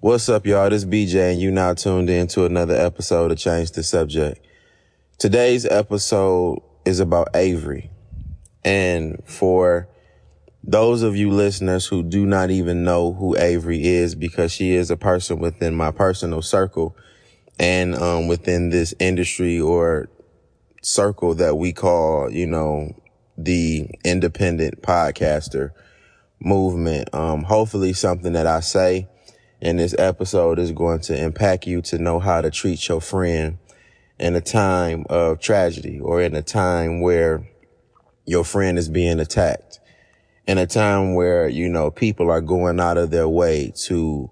What's up, y'all? This is BJ, and you now tuned in to another episode of Change the Subject. Today's episode is about Avery. And for those of you listeners who do not even know who Avery is, because she is a person within my personal circle and um, within this industry or circle that we call, you know, the independent podcaster movement. Um, hopefully something that I say in this episode is going to impact you to know how to treat your friend in a time of tragedy or in a time where your friend is being attacked in a time where, you know, people are going out of their way to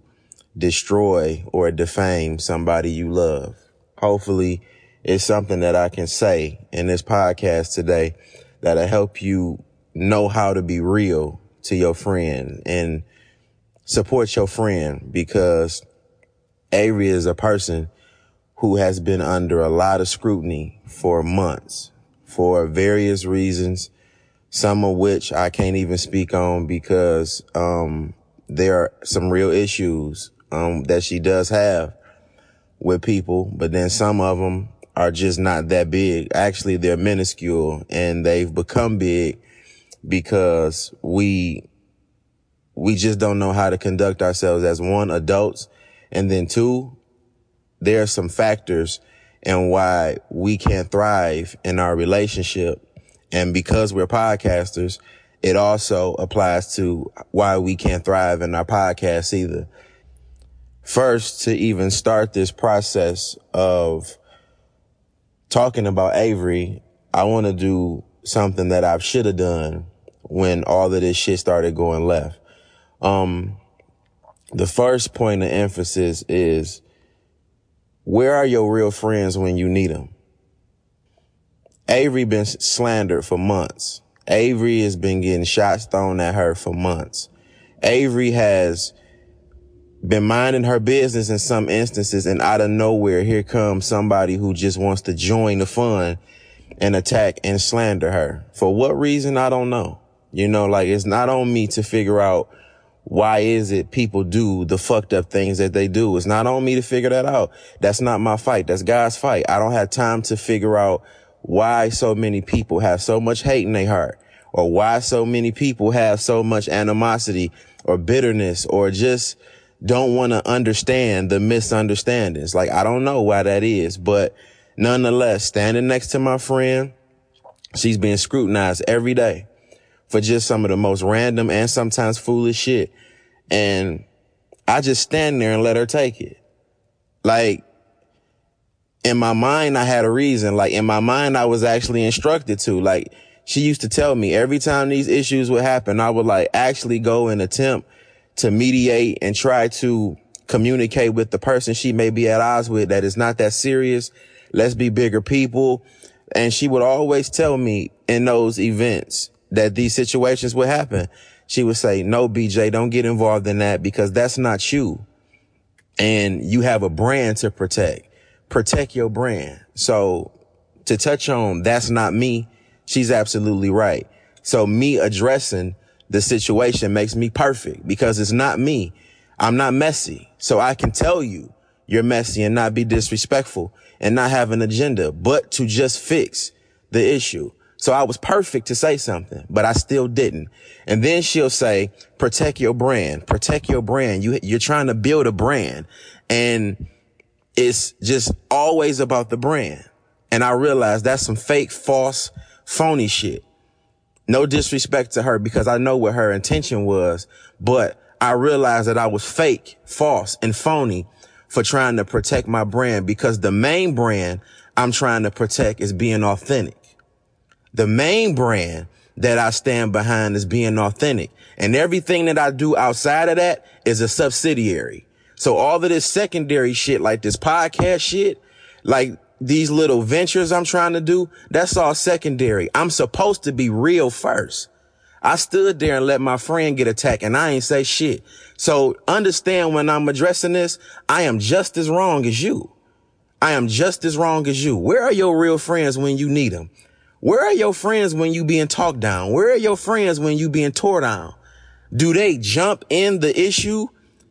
destroy or defame somebody you love. Hopefully it's something that I can say in this podcast today that'll help you know how to be real to your friend and support your friend because Avery is a person who has been under a lot of scrutiny for months for various reasons, some of which I can't even speak on because um, there are some real issues um, that she does have with people, but then some of them are just not that big. Actually, they're minuscule and they've become big because we we just don't know how to conduct ourselves as one adults. And then two, there are some factors and why we can't thrive in our relationship. And because we're podcasters, it also applies to why we can't thrive in our podcast either. First, to even start this process of talking about Avery, I want to do something that I should have done when all of this shit started going left. Um, the first point of emphasis is where are your real friends when you need them? Avery been slandered for months. Avery has been getting shots thrown at her for months. Avery has been minding her business in some instances and out of nowhere, here comes somebody who just wants to join the fun and attack and slander her. For what reason? I don't know. You know, like it's not on me to figure out why is it people do the fucked up things that they do? It's not on me to figure that out. That's not my fight. That's God's fight. I don't have time to figure out why so many people have so much hate in their heart or why so many people have so much animosity or bitterness or just don't want to understand the misunderstandings. Like, I don't know why that is, but nonetheless, standing next to my friend, she's being scrutinized every day for just some of the most random and sometimes foolish shit. And I just stand there and let her take it. Like, in my mind, I had a reason. Like, in my mind, I was actually instructed to. Like, she used to tell me every time these issues would happen, I would like actually go and attempt to mediate and try to communicate with the person she may be at odds with that is not that serious. Let's be bigger people. And she would always tell me in those events, that these situations would happen. She would say, no, BJ, don't get involved in that because that's not you. And you have a brand to protect. Protect your brand. So to touch on, that's not me. She's absolutely right. So me addressing the situation makes me perfect because it's not me. I'm not messy. So I can tell you you're messy and not be disrespectful and not have an agenda, but to just fix the issue. So I was perfect to say something, but I still didn't. And then she'll say, protect your brand, protect your brand. You, you're trying to build a brand and it's just always about the brand. And I realized that's some fake, false, phony shit. No disrespect to her because I know what her intention was, but I realized that I was fake, false, and phony for trying to protect my brand because the main brand I'm trying to protect is being authentic. The main brand that I stand behind is being authentic. And everything that I do outside of that is a subsidiary. So all of this secondary shit, like this podcast shit, like these little ventures I'm trying to do, that's all secondary. I'm supposed to be real first. I stood there and let my friend get attacked and I ain't say shit. So understand when I'm addressing this, I am just as wrong as you. I am just as wrong as you. Where are your real friends when you need them? Where are your friends when you being talked down? Where are your friends when you being tore down? Do they jump in the issue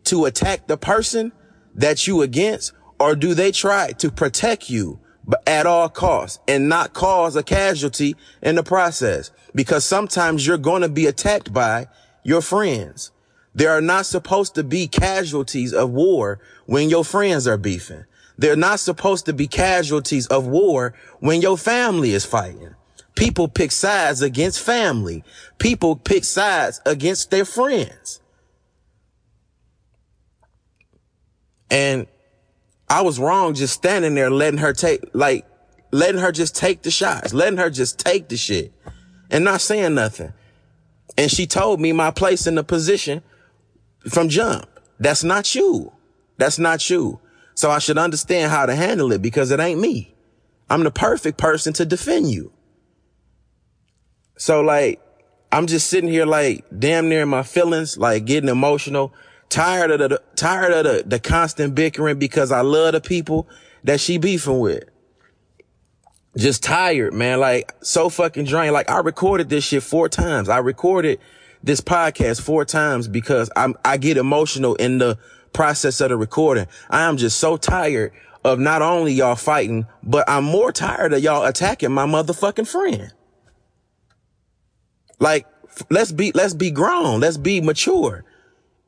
to attack the person that you against or do they try to protect you but at all costs and not cause a casualty in the process? Because sometimes you're going to be attacked by your friends. There are not supposed to be casualties of war when your friends are beefing. They're not supposed to be casualties of war when your family is fighting. People pick sides against family. People pick sides against their friends. And I was wrong just standing there letting her take, like, letting her just take the shots, letting her just take the shit and not saying nothing. And she told me my place in the position from jump. That's not you. That's not you. So I should understand how to handle it because it ain't me. I'm the perfect person to defend you. So like, I'm just sitting here like damn near my feelings, like getting emotional, tired of the, tired of the, the constant bickering because I love the people that she beefing with. Just tired, man. Like so fucking drained. Like I recorded this shit four times. I recorded this podcast four times because I'm, I get emotional in the process of the recording. I am just so tired of not only y'all fighting, but I'm more tired of y'all attacking my motherfucking friend. Like, let's be, let's be grown. Let's be mature.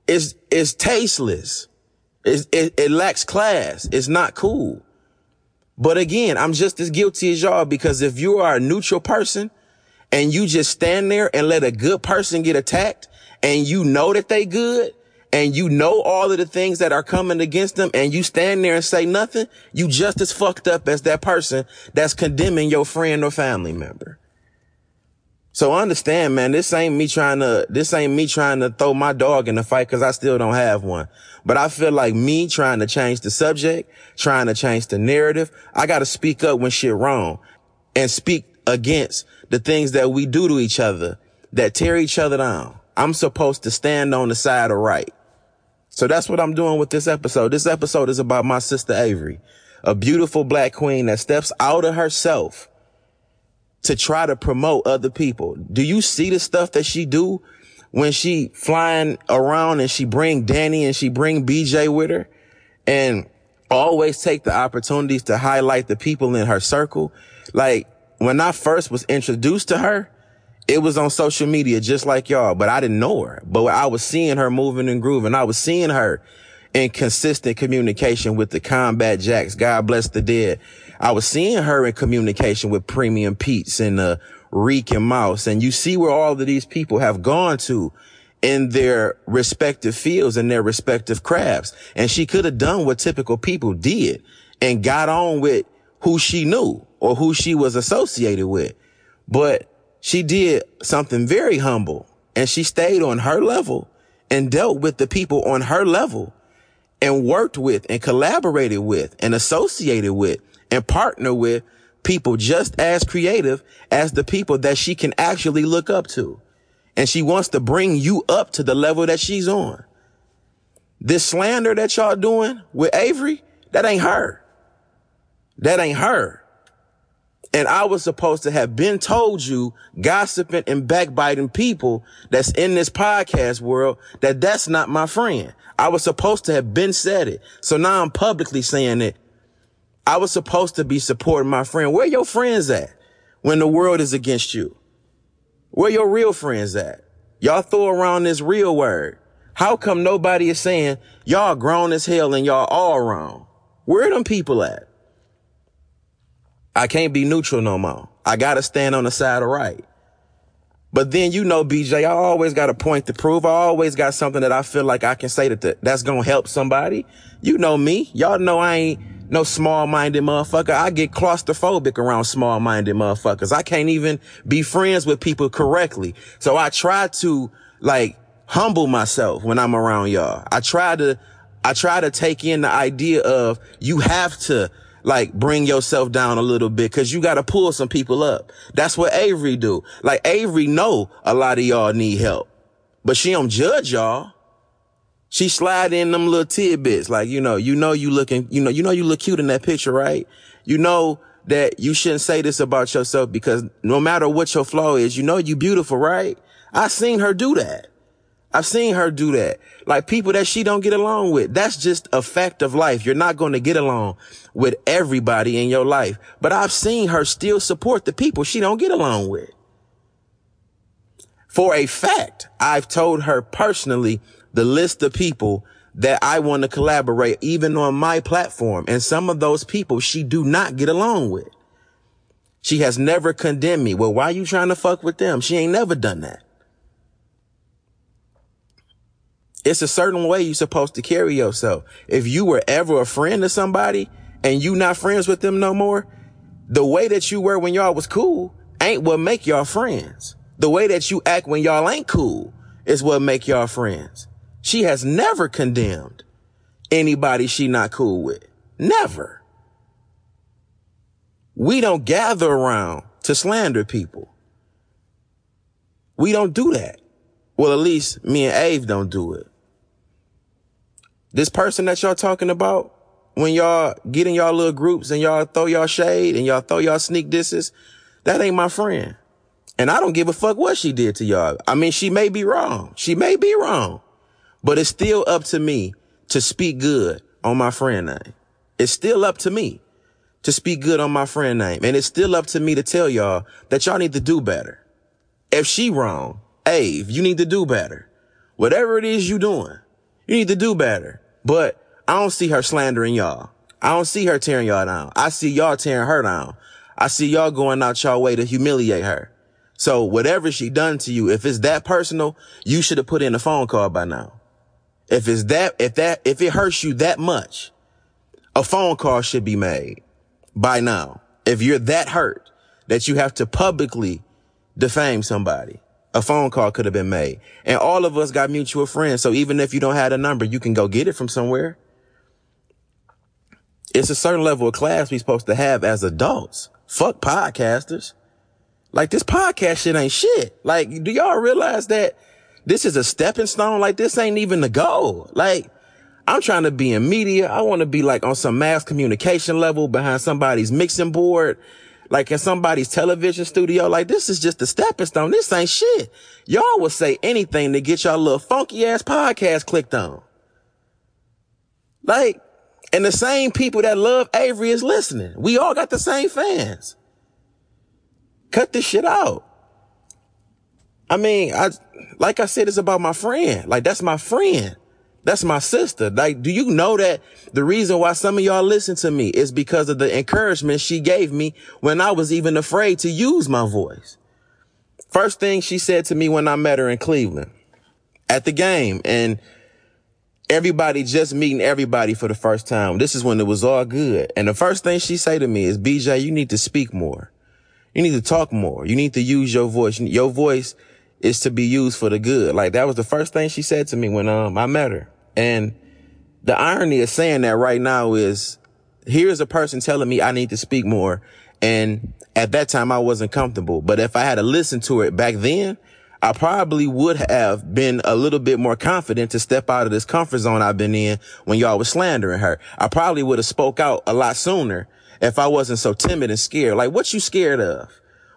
It's, it's tasteless. It's, it, it lacks class. It's not cool. But again, I'm just as guilty as y'all because if you are a neutral person and you just stand there and let a good person get attacked and you know that they good and you know all of the things that are coming against them and you stand there and say nothing, you just as fucked up as that person that's condemning your friend or family member. So understand, man, this ain't me trying to, this ain't me trying to throw my dog in the fight because I still don't have one. But I feel like me trying to change the subject, trying to change the narrative. I got to speak up when shit wrong and speak against the things that we do to each other that tear each other down. I'm supposed to stand on the side of right. So that's what I'm doing with this episode. This episode is about my sister Avery, a beautiful black queen that steps out of herself to try to promote other people. Do you see the stuff that she do when she flying around and she bring Danny and she bring BJ with her and always take the opportunities to highlight the people in her circle? Like when I first was introduced to her, it was on social media just like y'all, but I didn't know her. But I was seeing her moving and grooving. I was seeing her in consistent communication with the Combat Jacks. God bless the dead. I was seeing her in communication with Premium Pete's and uh, Reek and Mouse. And you see where all of these people have gone to in their respective fields and their respective crafts. And she could have done what typical people did and got on with who she knew or who she was associated with. But she did something very humble and she stayed on her level and dealt with the people on her level and worked with and collaborated with and associated with and partner with people just as creative as the people that she can actually look up to. And she wants to bring you up to the level that she's on. This slander that y'all doing with Avery, that ain't her. That ain't her. And I was supposed to have been told you gossiping and backbiting people that's in this podcast world that that's not my friend. I was supposed to have been said it. So now I'm publicly saying it I was supposed to be supporting my friend. Where your friends at when the world is against you? Where your real friends at? Y'all throw around this real word. How come nobody is saying y'all grown as hell and y'all all wrong? Where them people at? I can't be neutral no more. I gotta stand on the side of right. But then you know, BJ, I always got a point to prove. I always got something that I feel like I can say that that's gonna help somebody. You know me. Y'all know I ain't no small-minded motherfucker. I get claustrophobic around small-minded motherfuckers. I can't even be friends with people correctly. So I try to like humble myself when I'm around y'all. I try to, I try to take in the idea of you have to like bring yourself down a little bit cause you got to pull some people up. That's what Avery do. Like Avery know a lot of y'all need help, but she don't judge y'all. She slide in them little tidbits. Like, you know, you know, you looking, you know, you know, you look cute in that picture, right? You know that you shouldn't say this about yourself because no matter what your flaw is, you know, you beautiful, right? I seen her do that. I've seen her do that. Like people that she don't get along with. That's just a fact of life. You're not going to get along with everybody in your life. But I've seen her still support the people she don't get along with. For a fact, I've told her personally the list of people that I want to collaborate even on my platform. And some of those people she do not get along with. She has never condemned me. Well, why are you trying to fuck with them? She ain't never done that. It's a certain way you're supposed to carry yourself. If you were ever a friend to somebody and you not friends with them no more, the way that you were when y'all was cool ain't what make y'all friends. The way that you act when y'all ain't cool is what make y'all friends. She has never condemned anybody she not cool with. Never. We don't gather around to slander people. We don't do that. Well, at least me and Ave don't do it. This person that y'all talking about, when y'all get in y'all little groups and y'all throw y'all shade and y'all throw y'all sneak disses, that ain't my friend. And I don't give a fuck what she did to y'all. I mean, she may be wrong. She may be wrong, but it's still up to me to speak good on my friend name. It's still up to me to speak good on my friend name. And it's still up to me to tell y'all that y'all need to do better. If she wrong, Ave, you need to do better. Whatever it is you doing, you need to do better. But I don't see her slandering y'all. I don't see her tearing y'all down. I see y'all tearing her down. I see y'all going out y'all way to humiliate her. So whatever she done to you, if it's that personal, you should have put in a phone call by now. If it's that, if that, if it hurts you that much, a phone call should be made by now. If you're that hurt that you have to publicly defame somebody, a phone call could have been made. And all of us got mutual friends. So even if you don't have a number, you can go get it from somewhere. It's a certain level of class we supposed to have as adults. Fuck podcasters. Like this podcast shit ain't shit. Like, do y'all realize that this is a stepping stone? Like this ain't even the goal. Like, I'm trying to be in media. I want to be like on some mass communication level behind somebody's mixing board, like in somebody's television studio. Like this is just a stepping stone. This ain't shit. Y'all will say anything to get y'all little funky ass podcast clicked on. Like, and the same people that love Avery is listening. We all got the same fans. Cut this shit out. I mean, I, like I said, it's about my friend. Like that's my friend. That's my sister. Like, do you know that the reason why some of y'all listen to me is because of the encouragement she gave me when I was even afraid to use my voice? First thing she said to me when I met her in Cleveland at the game and everybody just meeting everybody for the first time. This is when it was all good. And the first thing she say to me is, BJ, you need to speak more. You need to talk more. You need to use your voice. Your voice is to be used for the good. Like that was the first thing she said to me when um I met her. And the irony of saying that right now is here's a person telling me I need to speak more. And at that time I wasn't comfortable. But if I had to listen to it back then, I probably would have been a little bit more confident to step out of this comfort zone I've been in when y'all was slandering her. I probably would have spoke out a lot sooner if I wasn't so timid and scared. Like, what you scared of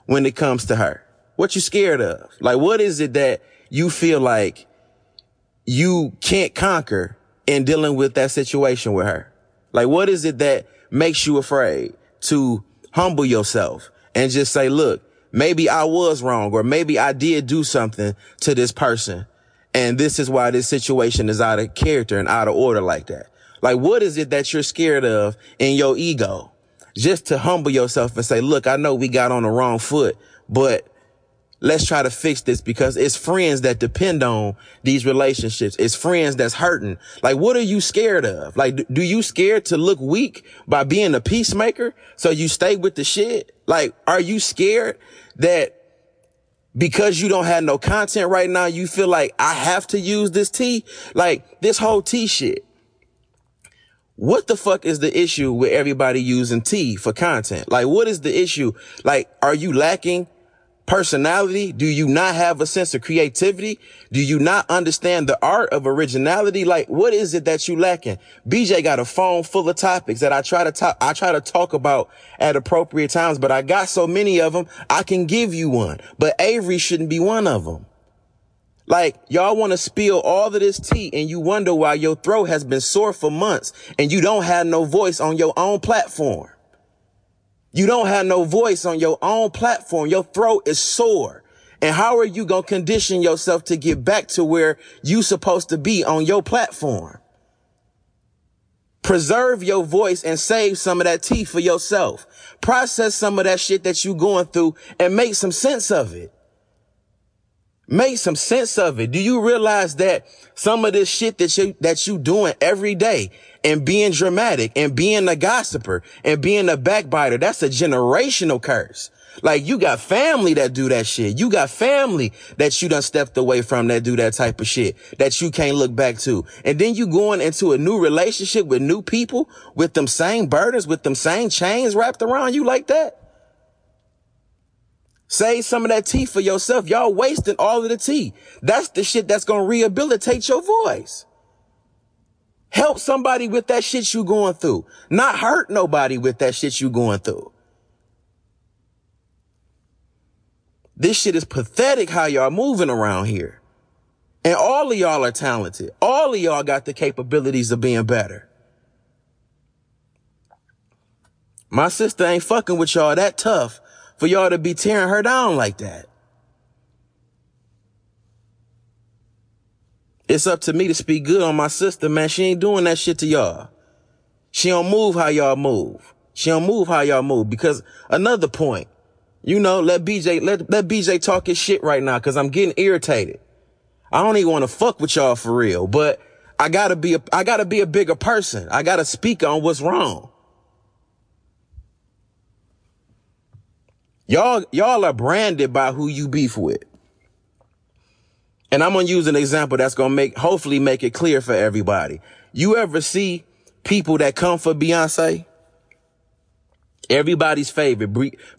when it comes to her? What you scared of? Like, what is it that you feel like you can't conquer in dealing with that situation with her? Like, what is it that makes you afraid to humble yourself and just say, look, maybe I was wrong or maybe I did do something to this person. And this is why this situation is out of character and out of order like that. Like, what is it that you're scared of in your ego? just to humble yourself and say, look, I know we got on the wrong foot, but let's try to fix this because it's friends that depend on these relationships. It's friends that's hurting. Like, what are you scared of? Like, do you scared to look weak by being a peacemaker? So you stay with the shit? Like, are you scared that because you don't have no content right now, you feel like I have to use this tea? Like this whole tea shit. What the fuck is the issue with everybody using tea for content? Like, what is the issue? Like, are you lacking personality? Do you not have a sense of creativity? Do you not understand the art of originality? Like, what is it that you lacking? BJ got a phone full of topics that I try to talk, I try to talk about at appropriate times, but I got so many of them, I can give you one, but Avery shouldn't be one of them. Like y'all want to spill all of this tea and you wonder why your throat has been sore for months and you don't have no voice on your own platform. You don't have no voice on your own platform. Your throat is sore. And how are you going to condition yourself to get back to where you supposed to be on your platform? Preserve your voice and save some of that tea for yourself. Process some of that shit that you going through and make some sense of it. Make some sense of it. Do you realize that some of this shit that you, that you doing every day and being dramatic and being a gossiper and being a backbiter, that's a generational curse. Like you got family that do that shit. You got family that you done stepped away from that do that type of shit that you can't look back to. And then you going into a new relationship with new people with them same burdens, with them same chains wrapped around you like that. Save some of that tea for yourself. Y'all wasting all of the tea. That's the shit that's going to rehabilitate your voice. Help somebody with that shit you going through. Not hurt nobody with that shit you going through. This shit is pathetic how y'all moving around here. And all of y'all are talented. All of y'all got the capabilities of being better. My sister ain't fucking with y'all that tough for y'all to be tearing her down like that. It's up to me to speak good on my sister, man. She ain't doing that shit to y'all. She don't move how y'all move. She don't move how y'all move because another point, you know, let BJ, let, let BJ talk his shit right now cause I'm getting irritated. I don't even want to fuck with y'all for real, but I gotta be a, I gotta be a bigger person. I gotta speak on what's wrong. Y'all, y'all are branded by who you beef with. And I'm going to use an example that's going to make, hopefully make it clear for everybody. You ever see people that come for Beyonce? Everybody's favorite.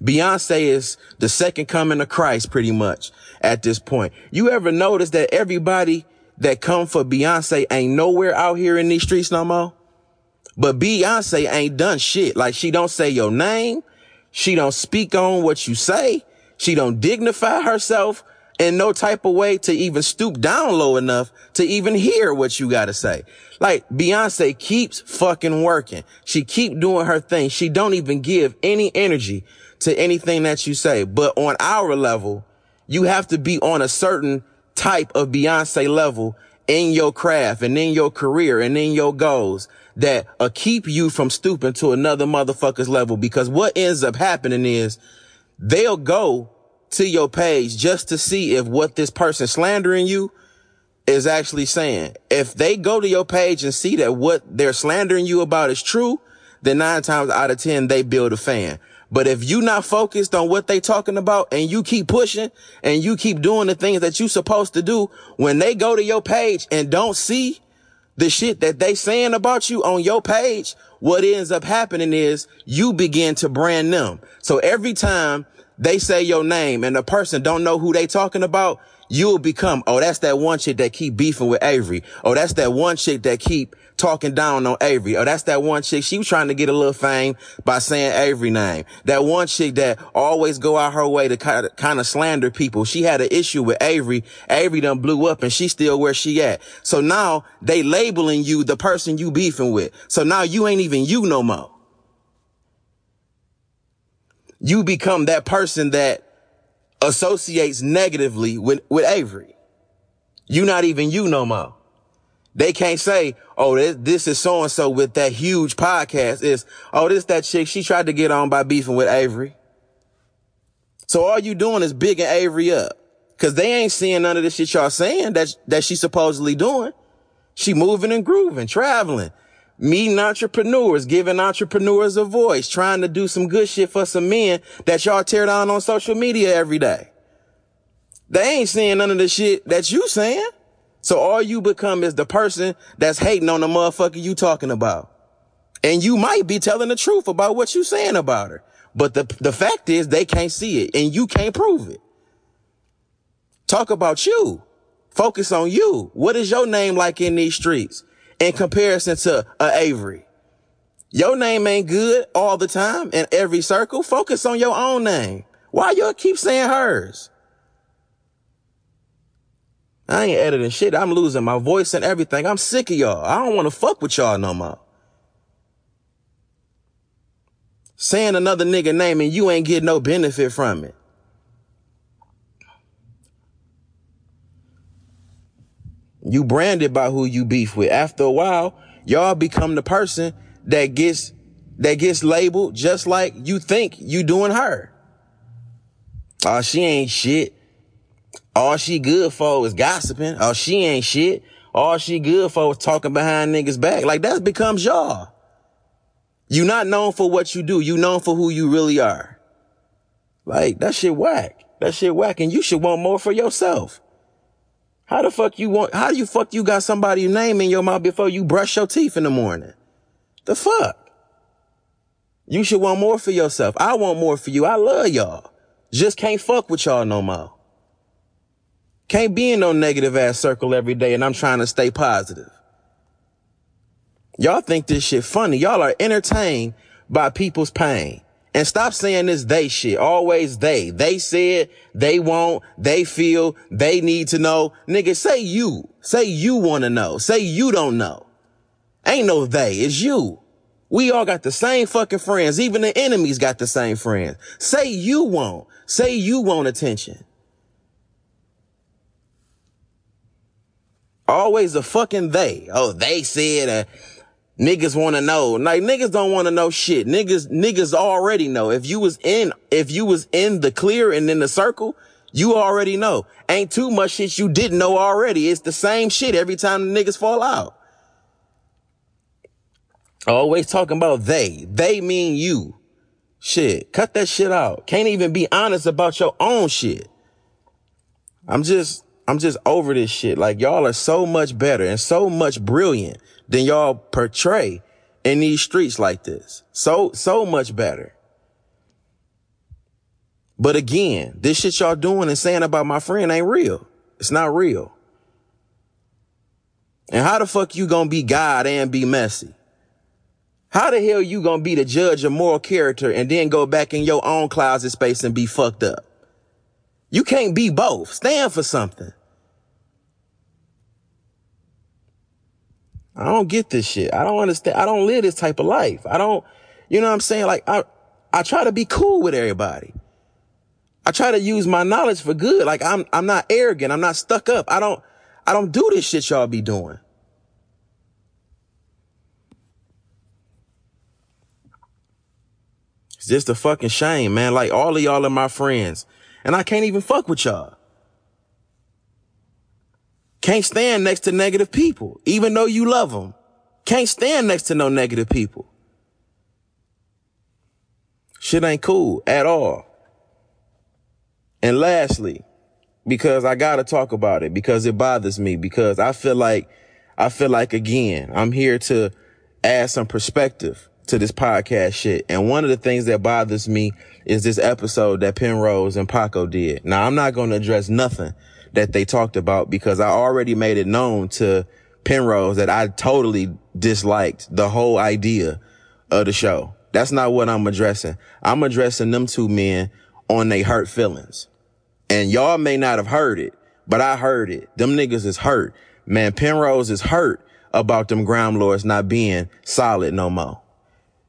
Beyonce is the second coming of Christ pretty much at this point. You ever notice that everybody that come for Beyonce ain't nowhere out here in these streets no more? But Beyonce ain't done shit. Like she don't say your name. She don't speak on what you say. She don't dignify herself in no type of way to even stoop down low enough to even hear what you got to say. Like Beyonce keeps fucking working. She keep doing her thing. She don't even give any energy to anything that you say. But on our level, you have to be on a certain type of Beyonce level in your craft and in your career and in your goals that uh, keep you from stooping to another motherfucker's level. Because what ends up happening is they'll go to your page just to see if what this person slandering you is actually saying. If they go to your page and see that what they're slandering you about is true, then nine times out of 10, they build a fan. But if you not focused on what they talking about and you keep pushing and you keep doing the things that you supposed to do, when they go to your page and don't see the shit that they saying about you on your page, what ends up happening is you begin to brand them. So every time they say your name and the person don't know who they talking about, you'll become, oh, that's that one chick that keep beefing with Avery. Oh, that's that one chick that keep talking down on Avery. Oh, that's that one chick. She was trying to get a little fame by saying Avery name. That one chick that always go out her way to kind of, kind of slander people. She had an issue with Avery. Avery done blew up and she's still where she at. So now they labeling you the person you beefing with. So now you ain't even you no more. You become that person that associates negatively with, with Avery. You not even you no more. They can't say, oh, this, this is so and so with that huge podcast. Is oh, this that chick she tried to get on by beefing with Avery. So all you doing is bigging Avery up. Cause they ain't seeing none of this shit y'all saying that, that she supposedly doing. She moving and grooving, traveling, meeting entrepreneurs, giving entrepreneurs a voice, trying to do some good shit for some men that y'all tear down on social media every day. They ain't seeing none of the shit that you saying. So all you become is the person that's hating on the motherfucker you talking about. And you might be telling the truth about what you saying about her. But the, the fact is they can't see it and you can't prove it. Talk about you. Focus on you. What is your name like in these streets in comparison to a Avery? Your name ain't good all the time in every circle. Focus on your own name. Why y'all keep saying hers? I ain't editing shit. I'm losing my voice and everything. I'm sick of y'all. I don't want to fuck with y'all no more. Saying another nigga name and you ain't getting no benefit from it. You branded by who you beef with. After a while, y'all become the person that gets that gets labeled just like you think you doing her. Oh, she ain't shit. All she good for is gossiping. Oh, she ain't shit. All she good for is talking behind niggas back. Like that becomes y'all. You not known for what you do. You known for who you really are. Like that shit whack. That shit whack. And you should want more for yourself. How the fuck you want, how do you fuck you got somebody's name in your mouth before you brush your teeth in the morning? The fuck? You should want more for yourself. I want more for you. I love y'all. Just can't fuck with y'all no more. Can't be in no negative ass circle every day and I'm trying to stay positive. Y'all think this shit funny. Y'all are entertained by people's pain. And stop saying this they shit. Always they. They said, they won't, they feel, they need to know. Nigga, say you. Say you want to know. Say you don't know. Ain't no they, it's you. We all got the same fucking friends. Even the enemies got the same friends. Say you won't. Say you want attention. Always a fucking they. Oh, they said, uh, niggas want to know. Like niggas don't want to know shit. Niggas, niggas already know. If you was in, if you was in the clear and in the circle, you already know. Ain't too much shit you didn't know already. It's the same shit every time the niggas fall out. Always talking about they. They mean you. Shit. Cut that shit out. Can't even be honest about your own shit. I'm just, I'm just over this shit. Like y'all are so much better and so much brilliant than y'all portray in these streets like this. So, so much better. But again, this shit y'all doing and saying about my friend ain't real. It's not real. And how the fuck you gonna be God and be messy? How the hell you gonna be the judge of moral character and then go back in your own closet space and be fucked up? You can't be both. Stand for something. I don't get this shit. I don't understand. I don't live this type of life. I don't, you know what I'm saying? Like I, I try to be cool with everybody. I try to use my knowledge for good. Like I'm, I'm not arrogant. I'm not stuck up. I don't, I don't do this shit y'all be doing. It's just a fucking shame, man. Like all of y'all are my friends and I can't even fuck with y'all. Can't stand next to negative people, even though you love them. Can't stand next to no negative people. Shit ain't cool at all. And lastly, because I gotta talk about it, because it bothers me, because I feel like, I feel like again, I'm here to add some perspective to this podcast shit. And one of the things that bothers me is this episode that Penrose and Paco did. Now I'm not going to address nothing that they talked about because I already made it known to Penrose that I totally disliked the whole idea of the show. That's not what I'm addressing. I'm addressing them two men on they hurt feelings. And y'all may not have heard it, but I heard it. Them niggas is hurt. Man, Penrose is hurt about them ground lords not being solid no more.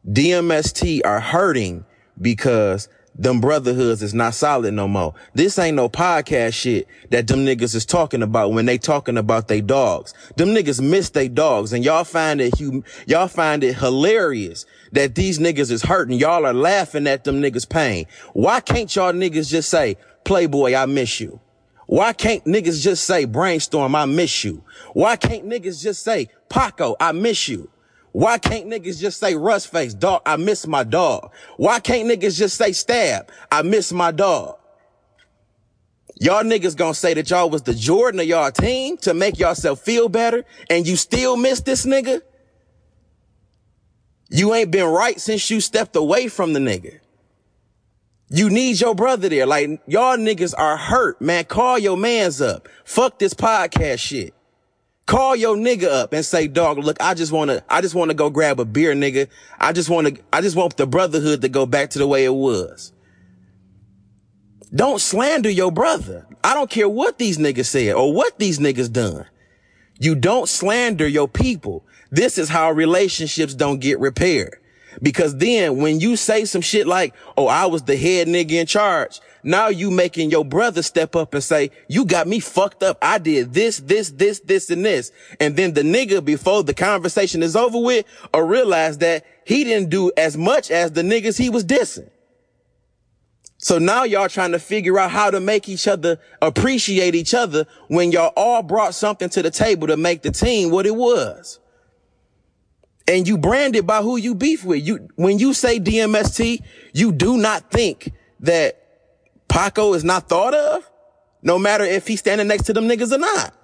DMST are hurting because them brotherhoods is not solid no more. This ain't no podcast shit that them niggas is talking about when they talking about they dogs. Them niggas miss they dogs and y'all find it hum- y'all find it hilarious that these niggas is hurting. Y'all are laughing at them niggas pain. Why can't y'all niggas just say, Playboy, I miss you? Why can't niggas just say, Brainstorm, I miss you? Why can't niggas just say, Paco, I miss you? Why can't niggas just say rust face? Dog, I miss my dog. Why can't niggas just say stab? I miss my dog. Y'all niggas gonna say that y'all was the Jordan of y'all team to make yourself feel better and you still miss this nigga? You ain't been right since you stepped away from the nigga. You need your brother there. Like y'all niggas are hurt, man. Call your mans up. Fuck this podcast shit. Call your nigga up and say, dog, look, I just want to, I just want to go grab a beer, nigga. I just want to, I just want the brotherhood to go back to the way it was. Don't slander your brother. I don't care what these niggas said or what these niggas done. You don't slander your people. This is how relationships don't get repaired. Because then when you say some shit like, oh, I was the head nigga in charge, now you making your brother step up and say, you got me fucked up. I did this, this, this, this, and this. And then the nigga before the conversation is over with uh, or realize that he didn't do as much as the niggas he was dissing. So now y'all trying to figure out how to make each other appreciate each other when y'all all brought something to the table to make the team what it was. And you branded by who you beef with. You, when you say DMST, you do not think that Paco is not thought of, no matter if he's standing next to them niggas or not.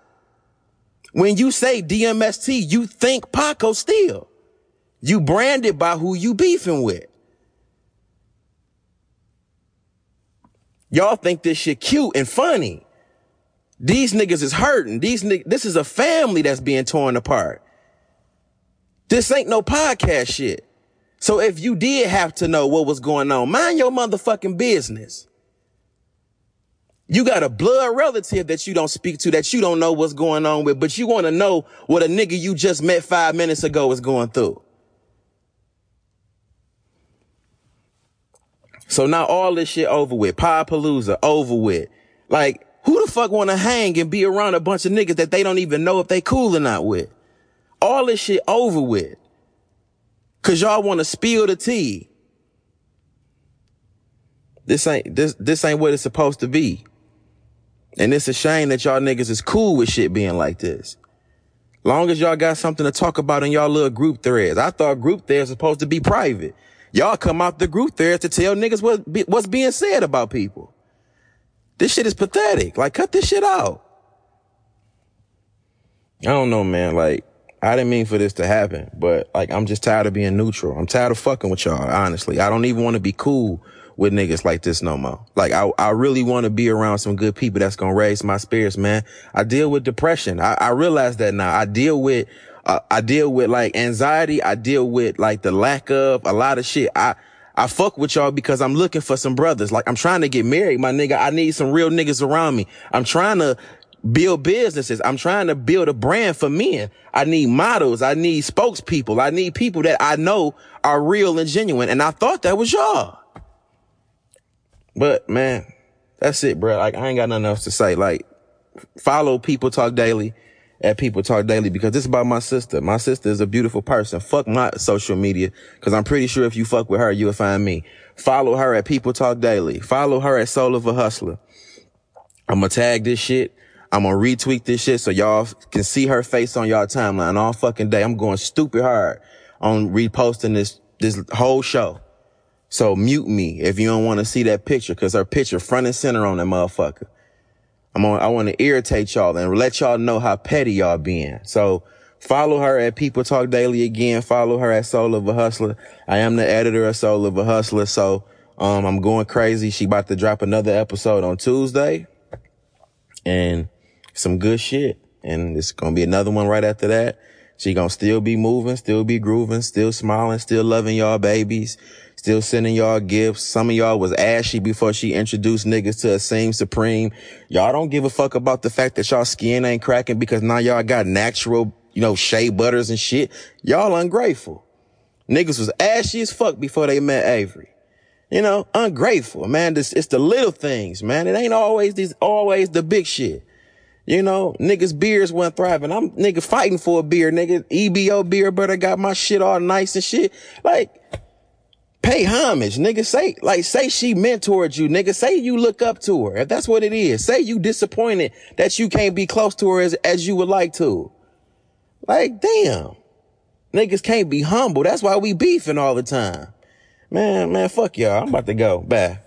When you say DMST, you think Paco still. You branded by who you beefing with. Y'all think this shit cute and funny. These niggas is hurting. These this is a family that's being torn apart. This ain't no podcast shit. So if you did have to know what was going on, mind your motherfucking business. You got a blood relative that you don't speak to, that you don't know what's going on with, but you want to know what a nigga you just met five minutes ago is going through. So now all this shit over with. Palooza over with. Like, who the fuck want to hang and be around a bunch of niggas that they don't even know if they cool or not with? All this shit over with. Cause y'all want to spill the tea. This ain't, this, this ain't what it's supposed to be. And it's a shame that y'all niggas is cool with shit being like this. Long as y'all got something to talk about in y'all little group threads. I thought group threads supposed to be private. Y'all come out the group there to tell niggas what what's being said about people. This shit is pathetic. Like, cut this shit out. I don't know, man. Like, I didn't mean for this to happen, but like, I'm just tired of being neutral. I'm tired of fucking with y'all, honestly. I don't even want to be cool with niggas like this no more. Like, I, I really want to be around some good people that's going to raise my spirits, man. I deal with depression. I, I realize that now. I deal with uh, I deal with like anxiety. I deal with like the lack of a lot of shit. I, I fuck with y'all because I'm looking for some brothers. Like I'm trying to get married, my nigga. I need some real niggas around me. I'm trying to build businesses. I'm trying to build a brand for men. I need models. I need spokespeople. I need people that I know are real and genuine. And I thought that was y'all. But man, that's it, bro. Like I ain't got nothing else to say. Like follow people talk daily at People Talk Daily because this is about my sister. My sister is a beautiful person. Fuck my social media because I'm pretty sure if you fuck with her, you'll find me. Follow her at People Talk Daily. Follow her at Soul of a Hustler. I'm gonna tag this shit. I'm gonna retweet this shit so y'all can see her face on y'all timeline all fucking day. I'm going stupid hard on reposting this, this whole show. So mute me if you don't want to see that picture because her picture front and center on that motherfucker. I'm on, I want to irritate y'all and let y'all know how petty y'all being. So follow her at People Talk Daily again. Follow her at Soul of a Hustler. I am the editor of Soul of a Hustler. So, um, I'm going crazy. She about to drop another episode on Tuesday and some good shit. And it's going to be another one right after that. She gonna still be moving, still be grooving, still smiling, still loving y'all babies. Still sending y'all gifts. Some of y'all was ashy before she introduced niggas to Asim Supreme. Y'all don't give a fuck about the fact that y'all skin ain't cracking because now y'all got natural, you know, shea butters and shit. Y'all ungrateful. Niggas was ashy as fuck before they met Avery. You know, ungrateful, man. This, it's the little things, man. It ain't always these, always the big shit. You know, niggas beers went thriving. I'm nigga fighting for a beer, nigga. EBO beer, but I got my shit all nice and shit. Like, pay homage, nigga. Say, like, say she mentored you, nigga. Say you look up to her. If that's what it is. Say you disappointed that you can't be close to her as, as you would like to. Like, damn. Niggas can't be humble. That's why we beefing all the time. Man, man, fuck y'all. I'm about to go. Bye.